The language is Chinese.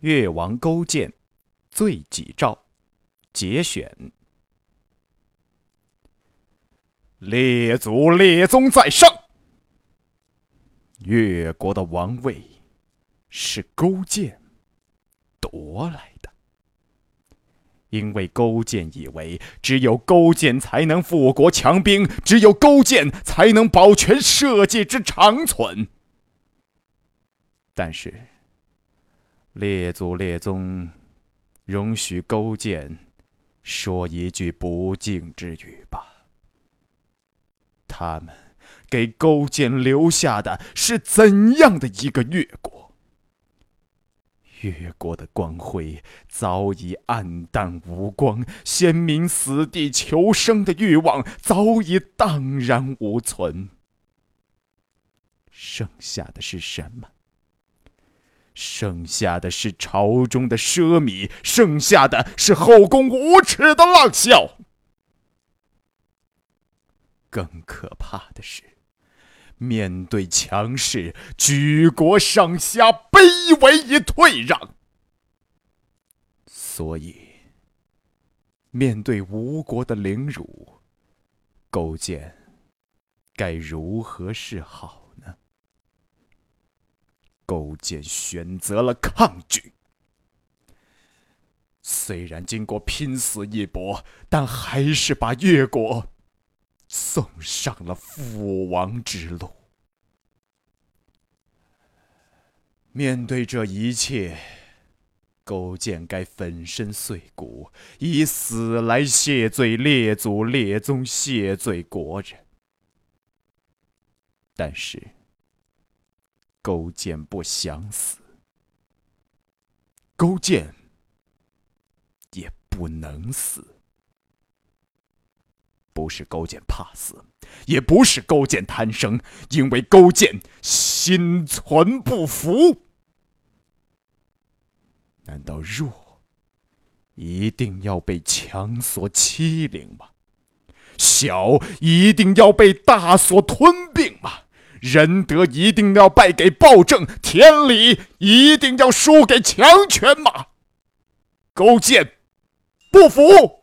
越王勾践罪己诏节选。列祖列宗在上，越国的王位是勾践夺来的，因为勾践以为只有勾践才能富国强兵，只有勾践才能保全社稷之长存。但是，列祖列宗容许勾践说一句不敬之语吧。他们给勾践留下的是怎样的一个越国？越国的光辉早已黯淡无光，先民死地求生的欲望早已荡然无存。剩下的是什么？剩下的是朝中的奢靡，剩下的是后宫无耻的浪笑。更可怕的是，面对强势，举国上下卑微以退让。所以，面对吴国的凌辱，勾践该如何是好？勾践选择了抗拒。虽然经过拼死一搏，但还是把越国。送上了覆亡之路。面对这一切，勾践该粉身碎骨，以死来谢罪列祖列宗，谢罪国人。但是，勾践不想死，勾践也不能死。不是勾践怕死，也不是勾践贪生，因为勾践心存不服。难道弱一定要被强所欺凌吗？小一定要被大所吞并吗？仁德一定要败给暴政？天理一定要输给强权吗？勾践不服。